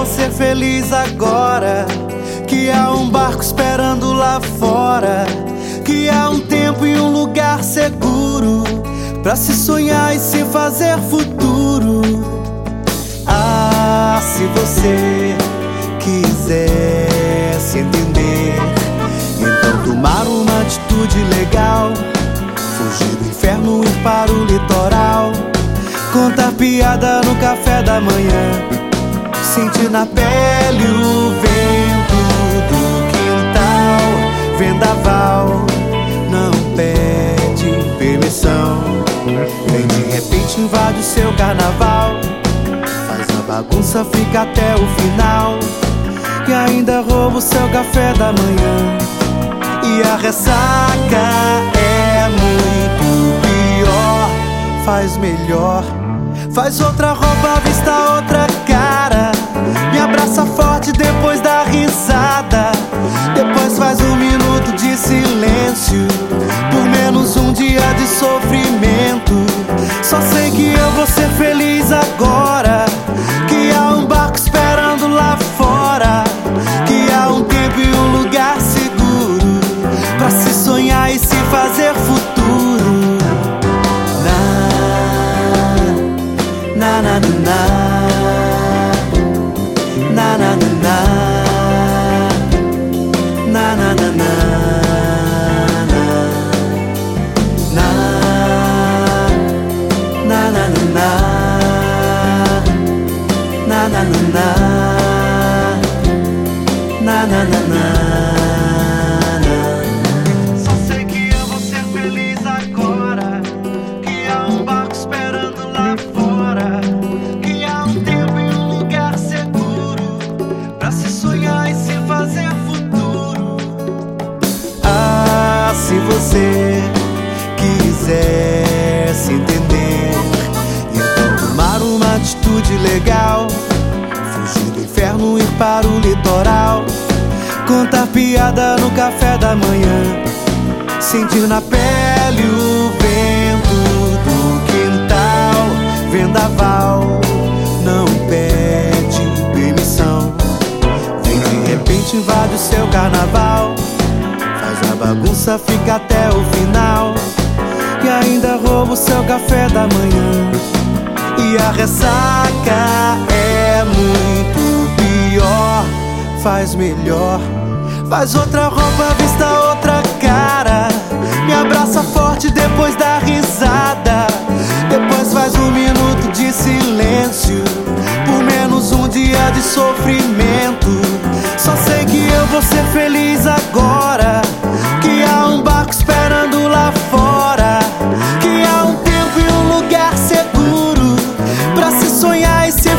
vou ser feliz agora. Que há um barco esperando lá fora. Que há um tempo e um lugar seguro para se sonhar e se fazer futuro. Ah, se você quiser se entender, então tomar uma atitude legal, fugir do inferno e ir para o litoral, contar piada no café da manhã, sentir na pele o vento do quintal, vendaval, não pede permissão, vem de repente invade o seu carnaval. Faz a bagunça, fica até o final. E ainda rouba o seu café da manhã. E a ressaca é muito pior. Faz melhor, faz outra roupa, vista outra cara. Abraça forte depois da risada. Depois faz um minuto de silêncio. Por menos um dia de sofrimento. Só sei que eu vou ser feliz agora. Que há um barco esperando lá fora. Que há um tempo e um lugar seguro. Pra se sonhar e se fazer futuro. Na, na, na. Na, na, na, na, na. Na, na, na, na. Na, na, na, na. Atitude legal. Fugir do inferno, ir para o litoral. Contar piada no café da manhã. Sentir na pele o vento do quintal. Vendaval, não pede permissão. Vem de repente, invade o seu carnaval. Faz a bagunça, fica até o final. E ainda rouba o seu café da manhã. E a ressaca é muito pior. Faz melhor, faz outra roupa, vista outra cara. Me abraça forte depois da risada. Depois faz um minuto de silêncio. Por menos um dia de sofrimento. Só sei que eu vou ser feliz agora. sonhar e